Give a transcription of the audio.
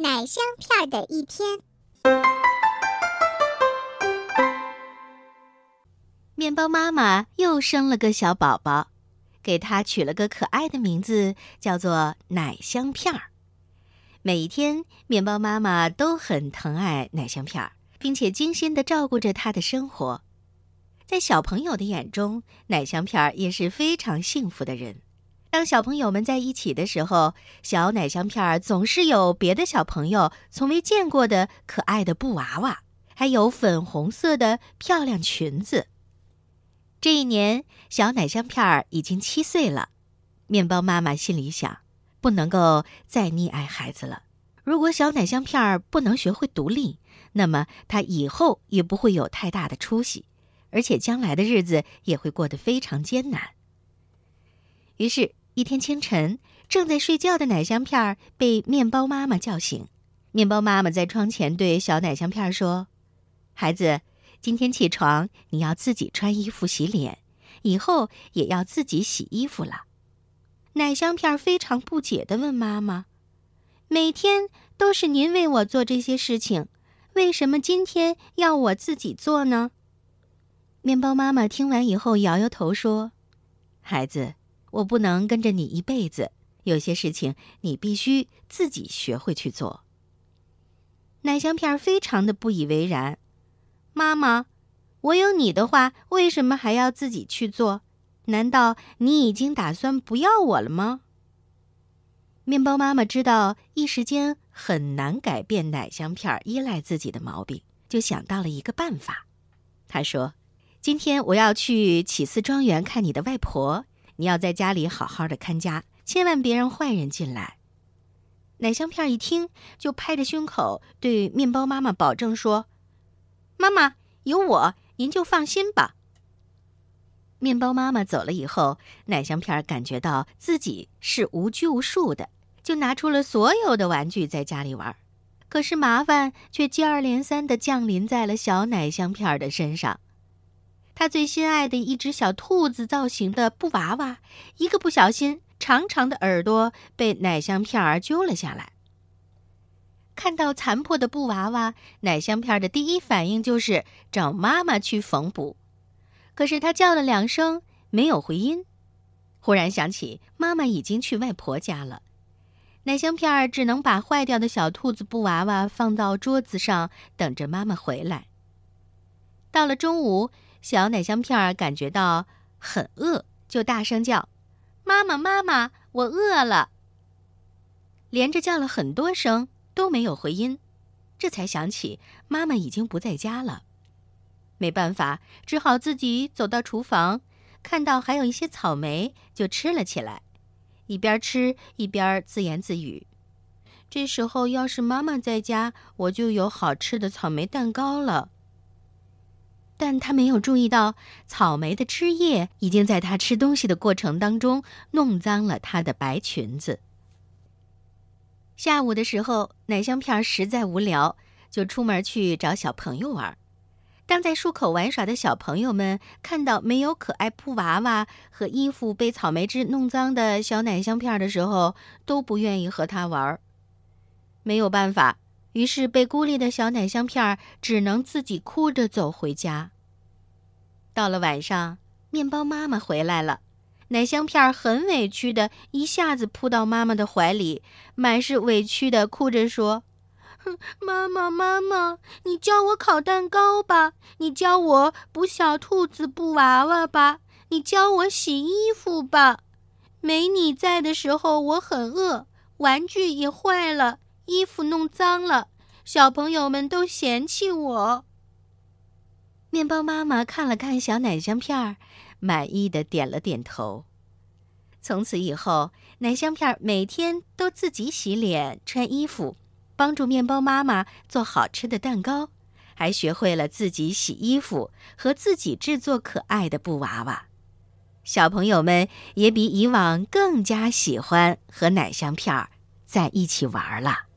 奶香片的一天。面包妈妈又生了个小宝宝，给他取了个可爱的名字，叫做奶香片儿。每一天，面包妈妈都很疼爱奶香片儿，并且精心的照顾着他的生活。在小朋友的眼中，奶香片儿也是非常幸福的人。当小朋友们在一起的时候，小奶香片儿总是有别的小朋友从未见过的可爱的布娃娃，还有粉红色的漂亮裙子。这一年，小奶香片儿已经七岁了。面包妈妈心里想，不能够再溺爱孩子了。如果小奶香片儿不能学会独立，那么他以后也不会有太大的出息，而且将来的日子也会过得非常艰难。于是。一天清晨，正在睡觉的奶香片儿被面包妈妈叫醒。面包妈妈在窗前对小奶香片儿说：“孩子，今天起床你要自己穿衣服、洗脸，以后也要自己洗衣服了。”奶香片儿非常不解地问妈妈：“每天都是您为我做这些事情，为什么今天要我自己做呢？”面包妈妈听完以后摇摇头说：“孩子。”我不能跟着你一辈子，有些事情你必须自己学会去做。奶香片非常的不以为然，妈妈，我有你的话，为什么还要自己去做？难道你已经打算不要我了吗？面包妈妈知道一时间很难改变奶香片依赖自己的毛病，就想到了一个办法。她说：“今天我要去启思庄园看你的外婆。”你要在家里好好的看家，千万别让坏人进来。奶香片一听，就拍着胸口对面包妈妈保证说：“妈妈有我，您就放心吧。”面包妈妈走了以后，奶香片感觉到自己是无拘无束的，就拿出了所有的玩具在家里玩。可是麻烦却接二连三的降临在了小奶香片的身上。他最心爱的一只小兔子造型的布娃娃，一个不小心，长长的耳朵被奶香片儿揪了下来。看到残破的布娃娃，奶香片儿的第一反应就是找妈妈去缝补。可是他叫了两声，没有回音。忽然想起妈妈已经去外婆家了，奶香片儿只能把坏掉的小兔子布娃娃放到桌子上，等着妈妈回来。到了中午。小奶香片儿感觉到很饿，就大声叫：“妈妈，妈妈，我饿了！”连着叫了很多声都没有回音，这才想起妈妈已经不在家了。没办法，只好自己走到厨房，看到还有一些草莓，就吃了起来，一边吃一边自言自语：“这时候要是妈妈在家，我就有好吃的草莓蛋糕了。”但他没有注意到，草莓的汁液已经在他吃东西的过程当中弄脏了他的白裙子。下午的时候，奶香片实在无聊，就出门去找小朋友玩。当在树口玩耍的小朋友们看到没有可爱布娃娃和衣服被草莓汁弄脏的小奶香片的时候，都不愿意和他玩。没有办法。于是，被孤立的小奶香片儿只能自己哭着走回家。到了晚上，面包妈妈回来了，奶香片儿很委屈的一下子扑到妈妈的怀里，满是委屈的哭着说：“妈妈，妈妈，你教我烤蛋糕吧，你教我补小兔子布娃娃吧，你教我洗衣服吧。没你在的时候，我很饿，玩具也坏了。”衣服弄脏了，小朋友们都嫌弃我。面包妈妈看了看小奶香片儿，满意的点了点头。从此以后，奶香片儿每天都自己洗脸、穿衣服，帮助面包妈妈做好吃的蛋糕，还学会了自己洗衣服和自己制作可爱的布娃娃。小朋友们也比以往更加喜欢和奶香片儿在一起玩了。